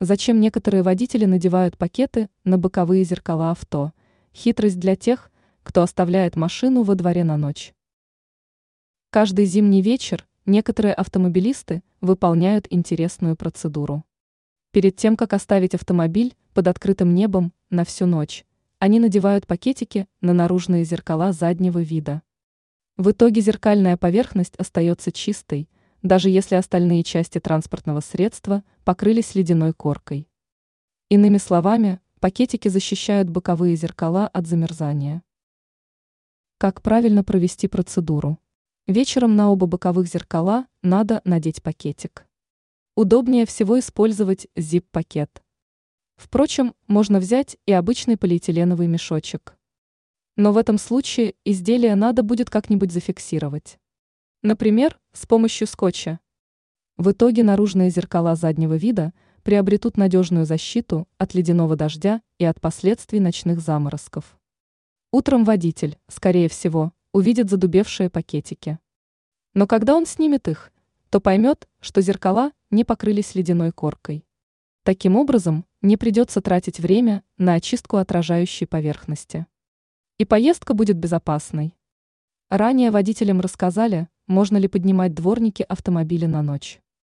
Зачем некоторые водители надевают пакеты на боковые зеркала авто? Хитрость для тех, кто оставляет машину во дворе на ночь. Каждый зимний вечер некоторые автомобилисты выполняют интересную процедуру. Перед тем, как оставить автомобиль под открытым небом на всю ночь, они надевают пакетики на наружные зеркала заднего вида. В итоге зеркальная поверхность остается чистой, даже если остальные части транспортного средства покрылись ледяной коркой. Иными словами, пакетики защищают боковые зеркала от замерзания. Как правильно провести процедуру? Вечером на оба боковых зеркала надо надеть пакетик. Удобнее всего использовать zip-пакет. Впрочем, можно взять и обычный полиэтиленовый мешочек. Но в этом случае изделие надо будет как-нибудь зафиксировать. Например, с помощью скотча. В итоге наружные зеркала заднего вида приобретут надежную защиту от ледяного дождя и от последствий ночных заморозков. Утром водитель, скорее всего, увидит задубевшие пакетики. Но когда он снимет их, то поймет, что зеркала не покрылись ледяной коркой. Таким образом, не придется тратить время на очистку отражающей поверхности. И поездка будет безопасной. Ранее водителям рассказали, можно ли поднимать дворники автомобиля на ночь.